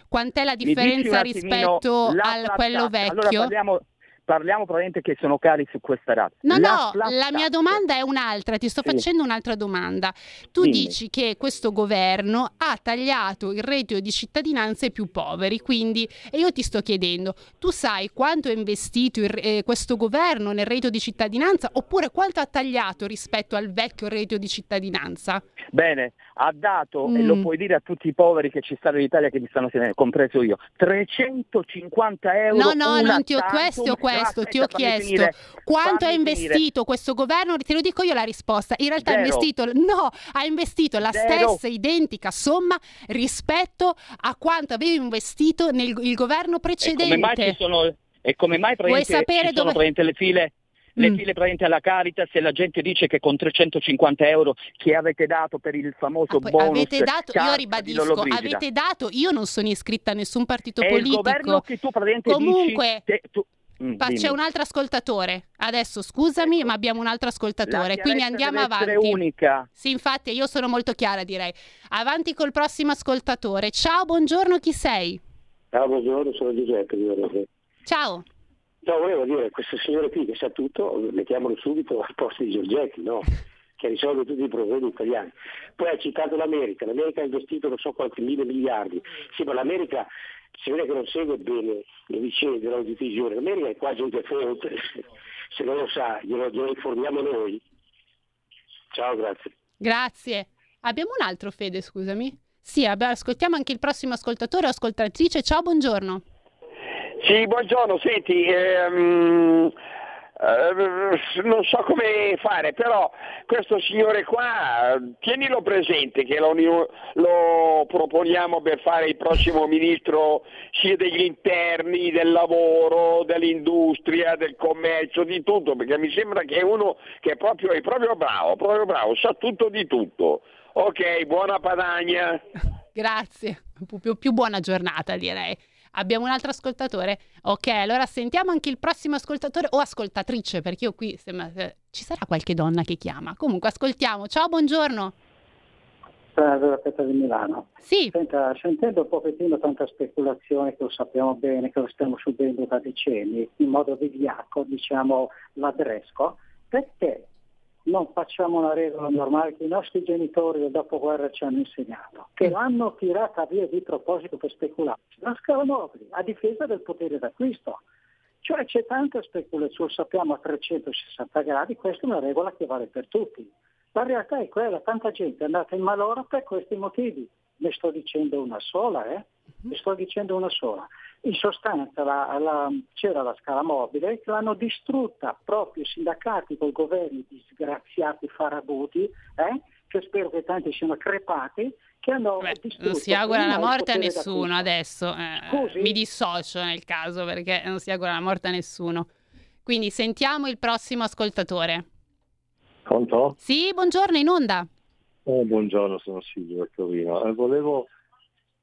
Quant'è la differenza rispetto flat quello vecchio? Allora parliamo, parliamo probabilmente che sono cari su questa rata. No, La no, flat la mia domanda è un'altra, ti sto Sì. facendo un'altra domanda. Tu Dimmi. dici che questo governo ha tagliato il reddito di cittadinanza ai più poveri, quindi e io ti sto chiedendo, tu sai quanto ha investito il- eh, questo governo nel reddito di cittadinanza oppure quanto ha tagliato rispetto al vecchio reddito di cittadinanza? Bene, ha dato, e Mm. lo puoi dire a tutti i poveri che ci stanno in Italia che mi stanno sentendo, compreso io, 350 euro. No, no, non ti ho questo, questo, ti ho chiesto finire, quanto ha fammi finire. investito questo governo, te lo dico io la risposta, in realtà ha investito, no, ha investito la Zero. stessa identica somma rispetto a quanto aveva investito nel governo E come mai ci precedente. sono, e come mai praticamente sapere dove- le file? Le Mm. file praticamente alla Caritas e la gente dice che con 350 euro che avete dato per il famoso Ah, bonus avete dato, io di ribadisco, avete dato, io non sono iscritta a nessun partito È il politico. governo che tu praticamente Comunque, dici... te- tu- Mm, c'è dimmi. un altro ascoltatore. Adesso scusami, Ecco. ma abbiamo un altro ascoltatore, quindi andiamo avanti. unica. Sì, infatti io sono molto chiara, direi. Avanti col prossimo ascoltatore. Ciao, buongiorno, chi sei? Ciao, buongiorno, sono Giuseppe. Ciao. No, volevo dire, questo signore qui che sa tutto, mettiamolo subito al posto di Giorgetti, no? Che risolve tutti i problemi italiani. Poi ha citato l'America, l'America ha investito non so quanti mille miliardi. Sì, ma l'America si vede che non segue bene le vicende della diffusione. L'America è quasi un default, se non lo sa, glielo, glielo informiamo noi. Ciao, grazie. Grazie. Abbiamo un altro Fede, scusami. Sì, vabbè, ascoltiamo anche il prossimo ascoltatore o ascoltatrice. Ciao, buongiorno. Sì, buongiorno, senti, ehm, Uh, non so come fare, però questo signore qua, tienilo presente che lo, lo, proponiamo per fare il prossimo ministro sia degli interni, del lavoro, dell'industria, del commercio, di tutto, perché mi sembra che è uno che è proprio, è proprio bravo, proprio bravo, sa tutto di tutto. Ok, buona Padagna. Grazie, più, più buona giornata direi. Abbiamo un altro ascoltatore? Ok, allora sentiamo anche il prossimo ascoltatore o ascoltatrice, perché io qui sembra, eh, ci sarà qualche donna che chiama. Comunque ascoltiamo. Ciao, buongiorno. Salve, Petra di Milano. Sì. Senta, sentendo un pochettino tanta speculazione che lo sappiamo bene, che lo stiamo subendo da decenni, in modo vigliacco, diciamo, ladresco, perché non facciamo una regola normale che i nostri genitori del dopoguerra ci hanno insegnato, che mm. l'hanno tirata via di proposito per speculare, la scala mobili, a difesa del potere d'acquisto. Cioè c'è tanta speculazione, sappiamo a 360 gradi, questa è una regola che vale per tutti. La realtà è quella, tanta gente è andata in malora per questi motivi. Ne sto dicendo una sola, eh? Ne sto dicendo una sola. In sostanza la, la, c'era la scala mobile che l'hanno distrutta proprio i sindacati con governi disgraziati farabuti, eh, che spero che tanti siano crepati, che hanno Beh, distrutto... Non si augura la morte a nessuno adesso, eh, mi dissocio nel caso perché non si augura la morte a nessuno. Quindi sentiamo il prossimo ascoltatore. Pronto? Sì, buongiorno, in onda. Oh, buongiorno, sono Silvio Torino. Eh, volevo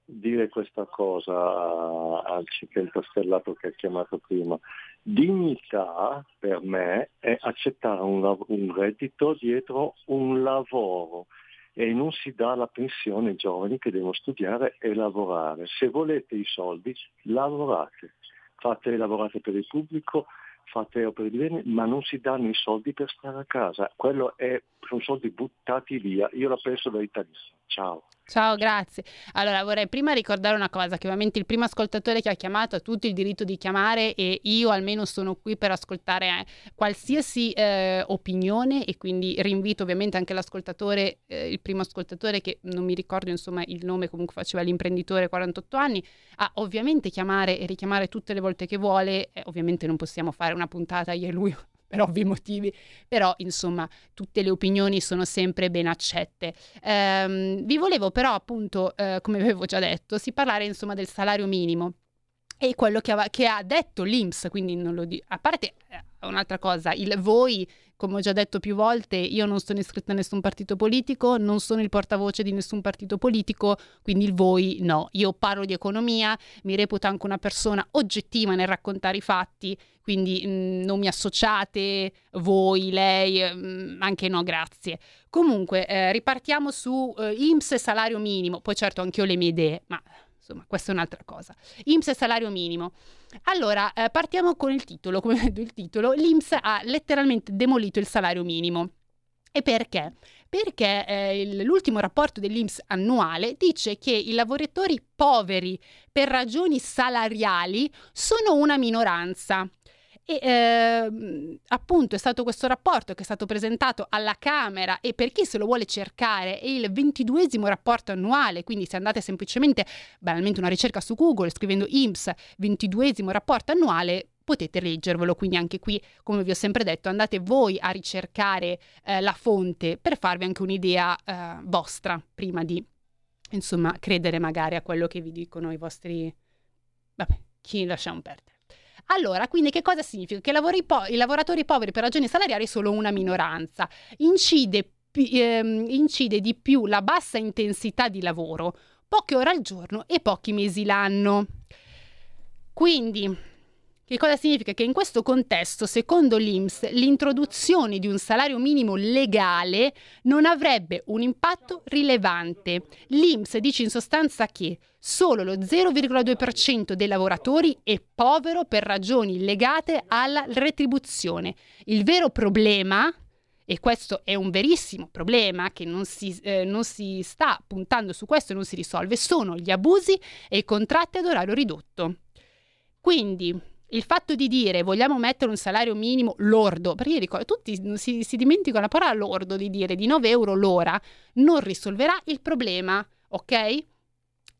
dire questa cosa al cicletta stellato che ha chiamato prima. Dignità per me è accettare un, un reddito dietro un lavoro e non si dà la pensione ai giovani che devono studiare e lavorare. Se volete i soldi, lavorate. Fate, lavorate per il pubblico, fate opere di bene, ma non si danno i soldi per stare a casa. Quello è, sono soldi buttati via. Io la penso da italiano. Ciao. Ciao, grazie. Allora, vorrei prima ricordare una cosa, che ovviamente il primo ascoltatore che ha chiamato ha tutto il diritto di chiamare e io almeno sono qui per ascoltare eh, qualsiasi eh, opinione e quindi rinvito ovviamente anche l'ascoltatore, eh, il primo ascoltatore che non mi ricordo insomma il nome, comunque faceva l'imprenditore 48 anni, a ovviamente chiamare e richiamare tutte le volte che vuole, eh, ovviamente non possiamo fare una puntata io e lui per ovvi motivi, però insomma tutte le opinioni sono sempre ben accette. Ehm, vi volevo però appunto, eh, come avevo già detto, si parlare insomma del salario minimo e quello che, ava- che ha detto l'Inps, quindi non lo dico, a parte eh, un'altra cosa, il voi come ho già detto più volte, io non sono iscritta a nessun partito politico, non sono il portavoce di nessun partito politico, quindi il voi no. Io parlo di economia, mi reputo anche una persona oggettiva nel raccontare i fatti, quindi mh, mm, non mi associate voi, lei, mh, mm, anche no, grazie. Comunque, eh, ripartiamo su eh, IMSS e salario minimo, poi certo anche io le mie idee, ma insomma, questa è un'altra cosa. IMSS e salario minimo. Allora, eh, partiamo con il titolo. Come vedo il titolo, l'IMSS ha letteralmente demolito il salario minimo. E perché? Perché eh, l'ultimo rapporto dell'IMSS annuale dice che i lavoratori poveri per ragioni salariali sono una minoranza. E eh, appunto è stato questo rapporto che è stato presentato alla Camera e per chi se lo vuole cercare è il ventiduesimo rapporto annuale, quindi se andate semplicemente, banalmente una ricerca su Google scrivendo IMSS ventiduesimo rapporto annuale potete leggervelo, quindi anche qui, come vi ho sempre detto, andate voi a ricercare eh, la fonte per farvi anche un'idea eh, vostra prima di, insomma, credere magari a quello che vi dicono i vostri... Vabbè, chi lasciamo perdere. Allora, quindi che cosa significa? Che lavori po- i lavoratori poveri per ragioni salariali sono una minoranza. Incide, ehm, incide di più la bassa intensità di lavoro, poche ore al giorno e pochi mesi l'anno. Quindi, che cosa significa? Che in questo contesto, secondo l'IMS, l'introduzione di un salario minimo legale non avrebbe un impatto rilevante. L'IMS dice in sostanza che solo lo 0,2% dei lavoratori è povero per ragioni legate alla retribuzione. Il vero problema e questo è un verissimo problema che non si, eh, non si, sta puntando su questo e non si risolve, sono gli abusi e i contratti ad orario ridotto. Quindi il fatto di dire vogliamo mettere un salario minimo lordo, perché ricordo, tutti si, si dimenticano la parola lordo di dire di 9 euro l'ora, non risolverà il problema, ok?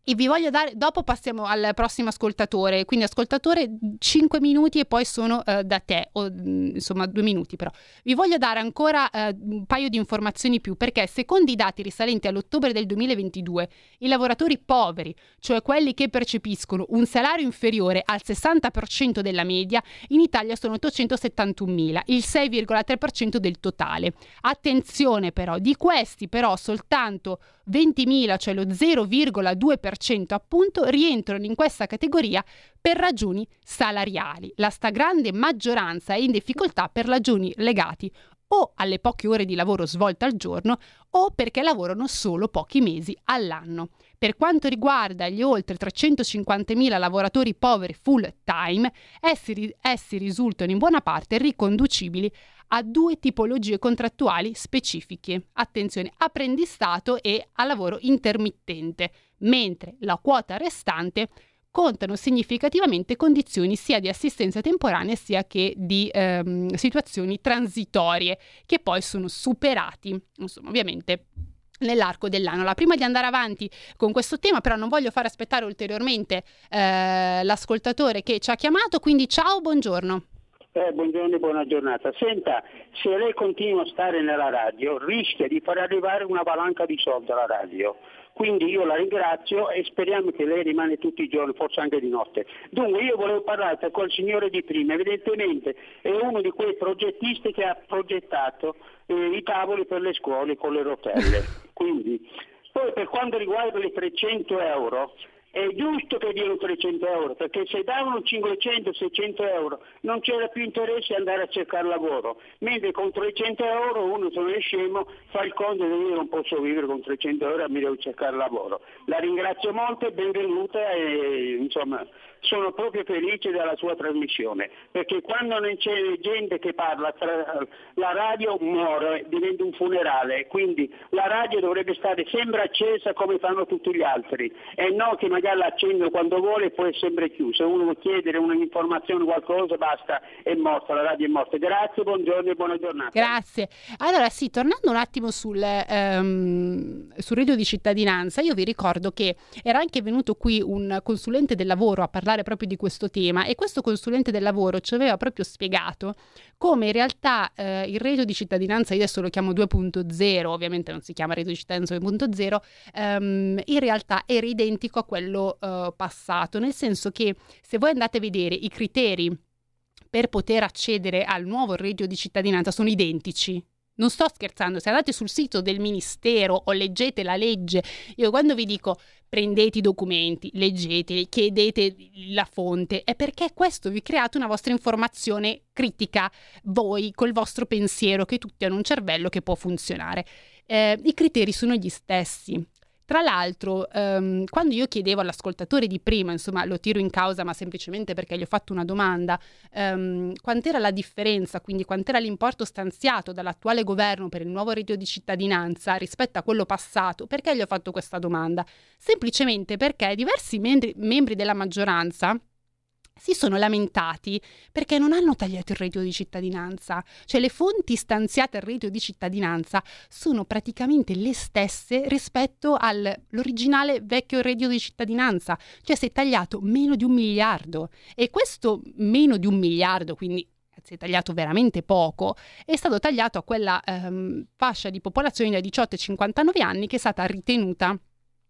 E vi voglio dare, dopo passiamo al prossimo ascoltatore, quindi ascoltatore 5 minuti e poi sono uh, da te, o, mm, insomma 2 minuti però. Vi voglio dare ancora uh, un paio di informazioni più perché secondo i dati risalenti all'ottobre del 2022 i lavoratori poveri, cioè quelli che percepiscono un salario inferiore al 60% della media, in Italia sono 871.000, il 6,3% del totale. Attenzione però, di questi però soltanto 20.000, cioè lo 0,2% appunto, rientrano in questa categoria per ragioni salariali. La stragrande maggioranza è in difficoltà per ragioni legate o alle poche ore di lavoro svolte al giorno o perché lavorano solo pochi mesi all'anno. Per quanto riguarda gli oltre 350.000 lavoratori poveri full time, essi, essi risultano in buona parte riconducibili a due tipologie contrattuali specifiche. Attenzione, apprendistato e a lavoro intermittente, mentre la quota restante contano significativamente condizioni sia di assistenza temporanea sia che di ehm, situazioni transitorie che poi sono superati, insomma, ovviamente nell'arco dell'anno. La prima di andare avanti con questo tema, però non voglio far aspettare ulteriormente eh, l'ascoltatore che ci ha chiamato, quindi ciao, buongiorno. Eh, buongiorno e buona giornata. Senta, se lei continua a stare nella radio rischia di far arrivare una valanca di soldi alla radio. Quindi io la ringrazio e speriamo che lei rimane tutti i giorni, forse anche di notte. Dunque io volevo parlare col signore di prima, evidentemente è uno di quei progettisti che ha progettato eh, i tavoli per le scuole con le rotelle. Quindi, poi per quanto riguarda i 300 euro, è giusto che diano 300 euro, perché se davano 500-600 euro non c'era più interesse andare a cercare lavoro, mentre con 300 euro uno se non è scemo fa il conto che io non posso vivere con 300 euro e mi devo cercare lavoro. La ringrazio molto e benvenuta e insomma sono proprio felice della sua trasmissione, perché quando non c'è gente che parla, la radio muore, diventa un funerale, quindi la radio dovrebbe stare sempre accesa come fanno tutti gli altri e non che magari la accende quando vuole e poi è sempre chiusa. Uno vuole chiedere un'informazione, qualcosa, basta, è morta, la radio è morta. Grazie, buongiorno e buona giornata. Grazie. Allora sì, tornando un attimo sul, um, sul reddito di cittadinanza, io vi ricordo che era anche venuto qui un consulente del lavoro a parlare parlare proprio di questo tema. E questo consulente del lavoro ci aveva proprio spiegato come in realtà eh, il reddito di cittadinanza, io adesso lo chiamo 2.0, ovviamente non si chiama reddito di cittadinanza 2.0, ehm, in realtà era identico a quello eh, passato, nel senso che se voi andate a vedere i criteri per poter accedere al nuovo reddito di cittadinanza sono identici, non sto scherzando, se andate sul sito del ministero o leggete la legge, io quando vi dico prendete i documenti, leggeteli, chiedete la fonte, è perché questo vi create una vostra informazione critica, voi col vostro pensiero, che tutti hanno un cervello che può funzionare. Eh, I criteri sono gli stessi. Tra l'altro, ehm, quando io chiedevo all'ascoltatore di prima, insomma, lo tiro in causa, ma semplicemente perché gli ho fatto una domanda, ehm, quant'era la differenza, quindi quant'era l'importo stanziato dall'attuale governo per il nuovo reddito di cittadinanza rispetto a quello passato, perché gli ho fatto questa domanda? Semplicemente perché diversi membri, membri della maggioranza si sono lamentati perché non hanno tagliato il reddito di cittadinanza, cioè le fonti stanziate al reddito di cittadinanza sono praticamente le stesse rispetto all'originale vecchio reddito di cittadinanza, cioè si è tagliato meno di un miliardo. E questo meno di un miliardo, quindi si è tagliato veramente poco, è stato tagliato a quella ehm, fascia di popolazione da 18 ai 59 anni che è stata ritenuta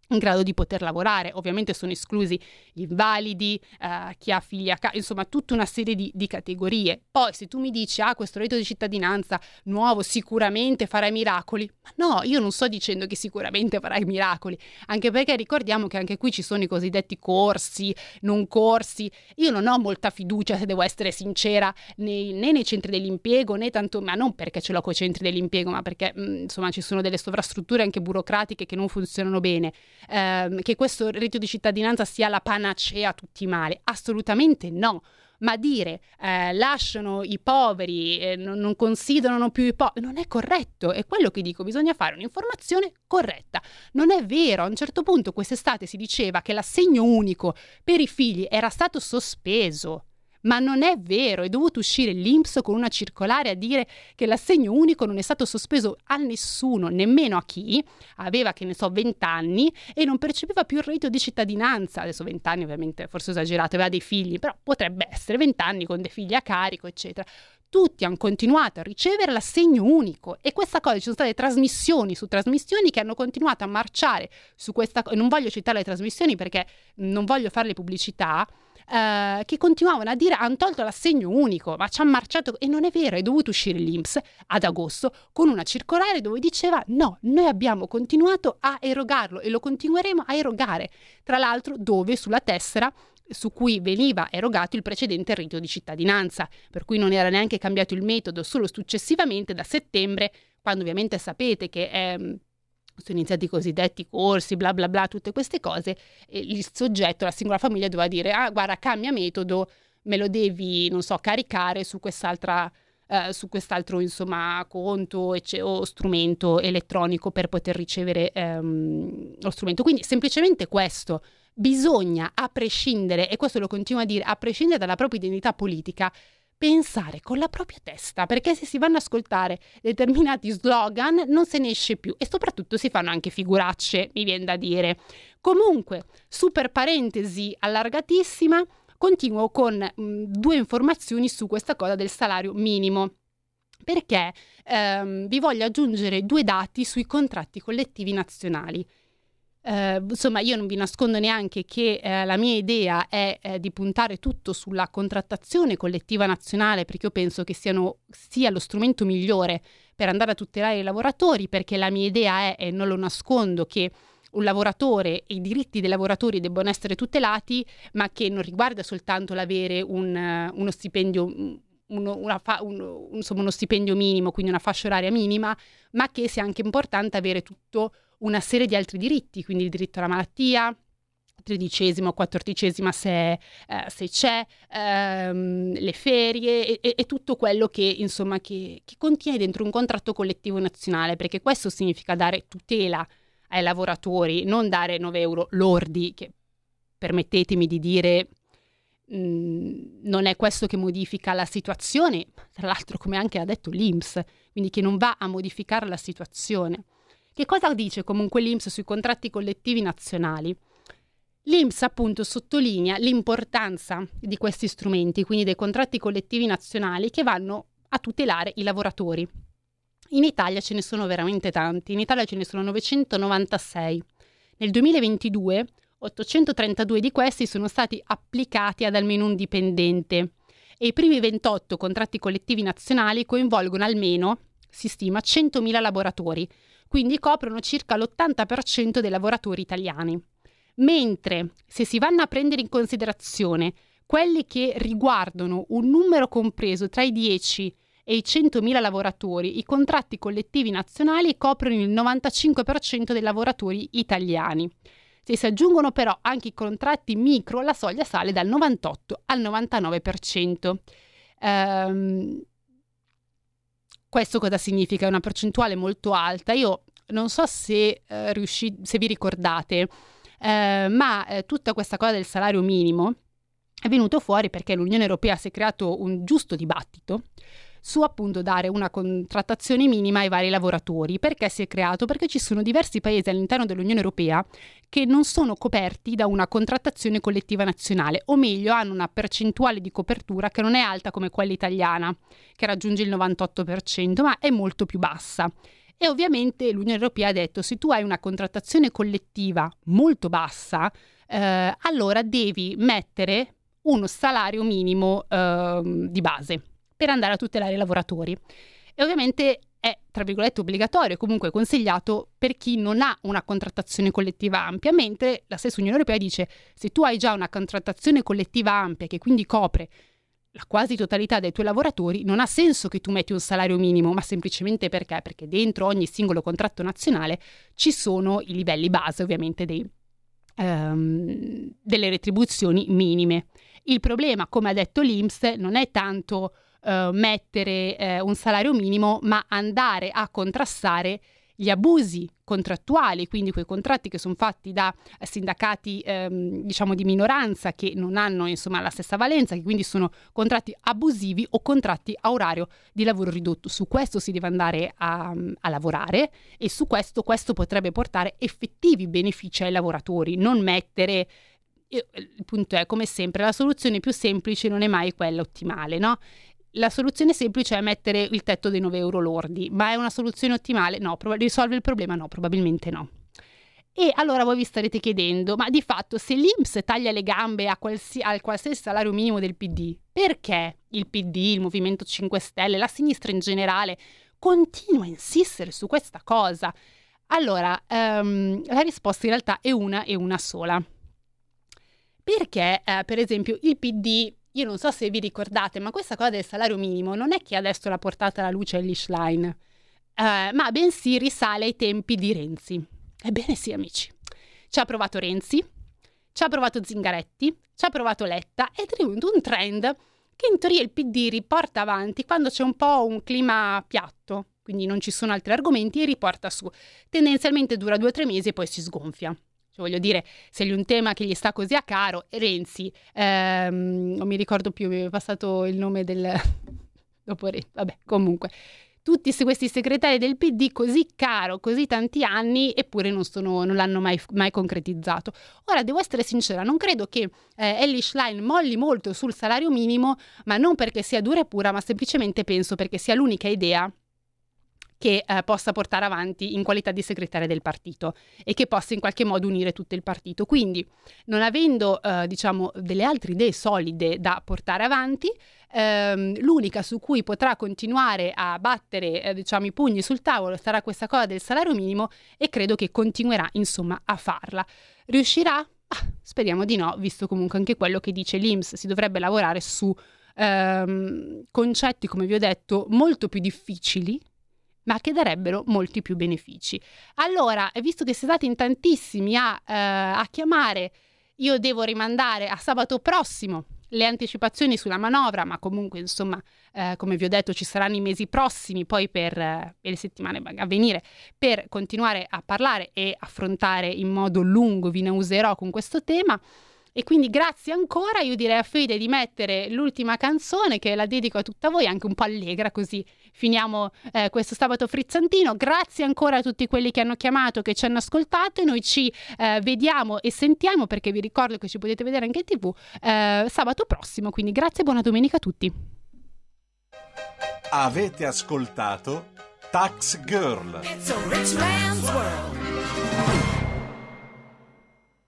in grado di poter lavorare. Ovviamente sono esclusi gli invalidi, eh, chi ha figli a casa, insomma tutta una serie di, di, categorie. Poi se tu mi dici, ah, questo reddito di cittadinanza nuovo sicuramente farai miracoli, ma no, io non sto dicendo che sicuramente farai miracoli, anche perché ricordiamo che anche qui ci sono i cosiddetti corsi, non corsi. Io non ho molta fiducia, se devo essere sincera, nei, né nei centri dell'impiego, né tanto, ma non perché ce l'ho con i centri dell'impiego, ma perché mh, mm, insomma ci sono delle sovrastrutture anche burocratiche che non funzionano bene ehm, che questo reddito di cittadinanza sia la panacea a tutti i mali. Assolutamente no. Ma dire eh, lasciano i poveri, eh, non, non, considerano più i poveri, non è corretto. È quello che dico, bisogna fare un'informazione corretta. Non è vero, a un certo punto quest'estate si diceva che l'assegno unico per i figli era stato sospeso. Ma non è vero, è dovuto uscire l'Inps con una circolare a dire che l'assegno unico non è stato sospeso a nessuno, nemmeno a chi aveva, che ne so, 20 anni e non percepiva più il reddito di cittadinanza. Adesso 20 anni ovviamente, forse esagerato, aveva dei figli, però potrebbe essere 20 anni con dei figli a carico, eccetera tutti hanno continuato a ricevere l'assegno unico e questa cosa ci sono state trasmissioni su trasmissioni che hanno continuato a marciare su questa cosa, non voglio citare le trasmissioni perché non voglio farle pubblicità, eh, che continuavano a dire hanno tolto l'assegno unico, ma ci hanno marciato e non è vero, è dovuto uscire l'Inps ad agosto con una circolare dove diceva no, noi abbiamo continuato a erogarlo e lo continueremo a erogare, tra l'altro dove? Sulla tessera su cui veniva erogato il precedente reddito di cittadinanza, per cui non era neanche cambiato il metodo, solo successivamente da settembre, quando ovviamente sapete che è sono iniziati i cosiddetti corsi, bla bla bla, tutte queste cose, e il soggetto, la singola famiglia doveva dire, ah guarda, cambia metodo, me lo devi, non so, caricare su quest'altra... Uh, su quest'altro insomma conto ecce- o strumento elettronico per poter ricevere um, lo strumento. Quindi semplicemente questo, bisogna, a prescindere, e questo lo continuo a dire, a prescindere dalla propria identità politica, pensare con la propria testa, perché se si vanno ad ascoltare determinati slogan non se ne esce più e soprattutto si fanno anche figuracce, mi viene da dire. Comunque, super parentesi allargatissima, continuo con mh, due informazioni su questa cosa del salario minimo perché ehm, vi voglio aggiungere due dati sui contratti collettivi nazionali. Eh, insomma, io non vi nascondo neanche che eh, la mia idea è eh, di puntare tutto sulla contrattazione collettiva nazionale, perché io penso che siano, sia lo strumento migliore per andare a tutelare i lavoratori, perché la mia idea è, e non lo nascondo, che un lavoratore e i diritti dei lavoratori debbano essere tutelati, ma che non riguarda soltanto l'avere un, uh, uno stipendio uno, fa, un, insomma, uno stipendio minimo, quindi una fascia oraria minima, ma che sia anche importante avere tutto una serie di altri diritti, quindi il diritto alla malattia, tredicesima o quattordicesima se, eh, se c'è, ehm, le ferie e, e, tutto quello che, insomma, che, che contiene dentro un contratto collettivo nazionale, perché questo significa dare tutela ai lavoratori, non dare 9 euro lordi, che permettetemi di dire mm, non è questo che modifica la situazione, tra l'altro come anche ha detto l'Inps, quindi che non va a modificare la situazione. Che cosa dice comunque l'Inps sui contratti collettivi nazionali? L'Inps appunto sottolinea l'importanza di questi strumenti, quindi dei contratti collettivi nazionali che vanno a tutelare i lavoratori. In Italia ce ne sono veramente tanti, in Italia ce ne sono 996. Nel 2022 832 di questi sono stati applicati ad almeno un dipendente e i primi 28 contratti collettivi nazionali coinvolgono almeno, si stima, 100.000 lavoratori, quindi coprono circa l'80% dei lavoratori italiani. Mentre se si vanno a prendere in considerazione quelli che riguardano un numero compreso tra i 10 e i 100.000 lavoratori, i contratti collettivi nazionali coprono il 95% dei lavoratori italiani. Se si aggiungono però anche i contratti micro, la soglia sale dal 98 al 99%. Ehm, questo cosa significa? È una percentuale molto alta. Io non so se, eh, riusci- se vi ricordate, eh, ma eh, tutta questa cosa del salario minimo è venuto fuori perché l'Unione Europea si è creato un giusto dibattito su appunto dare una contrattazione minima ai vari lavoratori. Perché si è creato? Perché ci sono diversi paesi all'interno dell'Unione Europea che non sono coperti da una contrattazione collettiva nazionale, o meglio hanno una percentuale di copertura che non è alta come quella italiana, che raggiunge il 98%, ma è molto più bassa. E ovviamente l'Unione Europea ha detto se tu hai una contrattazione collettiva molto bassa, eh, allora devi mettere uno salario minimo eh, di base per andare a tutelare i lavoratori. E ovviamente è, tra virgolette, obbligatorio comunque consigliato per chi non ha una contrattazione collettiva ampia, mentre la stessa Unione Europea dice se tu hai già una contrattazione collettiva ampia che quindi copre la quasi totalità dei tuoi lavoratori, non ha senso che tu metti un salario minimo, ma semplicemente perché? Perché dentro ogni singolo contratto nazionale ci sono i livelli base, ovviamente, dei, um, delle retribuzioni minime. Il problema, come ha detto l'Inps, non è tanto uh, mettere uh, un salario minimo, ma andare a contrastare gli abusi contrattuali, quindi quei contratti che sono fatti da sindacati ehm, diciamo di minoranza che non hanno insomma la stessa valenza, che quindi sono contratti abusivi o contratti a orario di lavoro ridotto. Su questo si deve andare a, a lavorare e su questo questo potrebbe portare effettivi benefici ai lavoratori, non mettere il punto è, come sempre, la soluzione più semplice non è mai quella ottimale, no? La soluzione semplice è mettere il tetto dei 9 euro lordi, ma è una soluzione ottimale? No, prob- risolve il problema? No, probabilmente no. E allora voi vi starete chiedendo, ma di fatto se l'Inps taglia le gambe qualsi- al qualsiasi salario minimo del PD, perché il PD, il Movimento 5 Stelle, la sinistra in generale continua a insistere su questa cosa? Allora, um, la risposta in realtà è una e una sola. Perché, eh, per esempio, il PD io non so se vi ricordate, ma questa cosa del salario minimo non è che adesso l'ha portata alla luce Elish Line, eh, ma bensì risale ai tempi di Renzi. Ebbene sì, amici. Ci ha provato Renzi, ci ha provato Zingaretti, ci ha provato Letta ed è venuto un trend che in teoria il PD riporta avanti quando c'è un po' un clima piatto, quindi non ci sono altri argomenti e riporta su. Tendenzialmente dura due o tre mesi e poi si sgonfia. Cioè, voglio dire, se è un tema che gli sta così a caro, Renzi, ehm, non mi ricordo più, mi è passato il nome del... dopo Renzi, vabbè, comunque. Tutti questi segretari del PD così caro, così tanti anni, eppure non, sono, non l'hanno mai, mai, concretizzato. Ora, devo essere sincera, non credo che eh, Ellie Schlein molli molto sul salario minimo, ma non perché sia dura e pura, ma semplicemente penso perché sia l'unica idea che eh, possa portare avanti in qualità di segretaria del partito e che possa in qualche modo unire tutto il partito. Quindi, non avendo eh, diciamo delle altre idee solide da portare avanti, ehm, l'unica su cui potrà continuare a battere eh, diciamo i pugni sul tavolo sarà questa cosa del salario minimo e credo che continuerà insomma a farla. Riuscirà? Ah, speriamo di no, visto comunque anche quello che dice l'Inps, si dovrebbe lavorare su ehm, concetti, come vi ho detto, molto più difficili ma che darebbero molti più benefici. Allora, visto che siete stati in tantissimi a, eh, a chiamare, io devo rimandare a sabato prossimo le anticipazioni sulla manovra, ma comunque, insomma, eh, come vi ho detto, ci saranno i mesi prossimi, poi per, eh, per, le settimane a venire, per continuare a parlare e affrontare in modo lungo, vi ne userò con questo tema. E quindi grazie ancora, io direi a Fede di mettere l'ultima canzone che la dedico a tutta voi, anche un po' allegra, così finiamo eh, questo sabato frizzantino. Grazie ancora a tutti quelli che hanno chiamato, che ci hanno ascoltato e noi ci eh, vediamo e sentiamo perché vi ricordo che ci potete vedere anche in tv eh, sabato prossimo. Quindi grazie e buona domenica a tutti. Avete ascoltato Tax Girl. It's a rich man's world.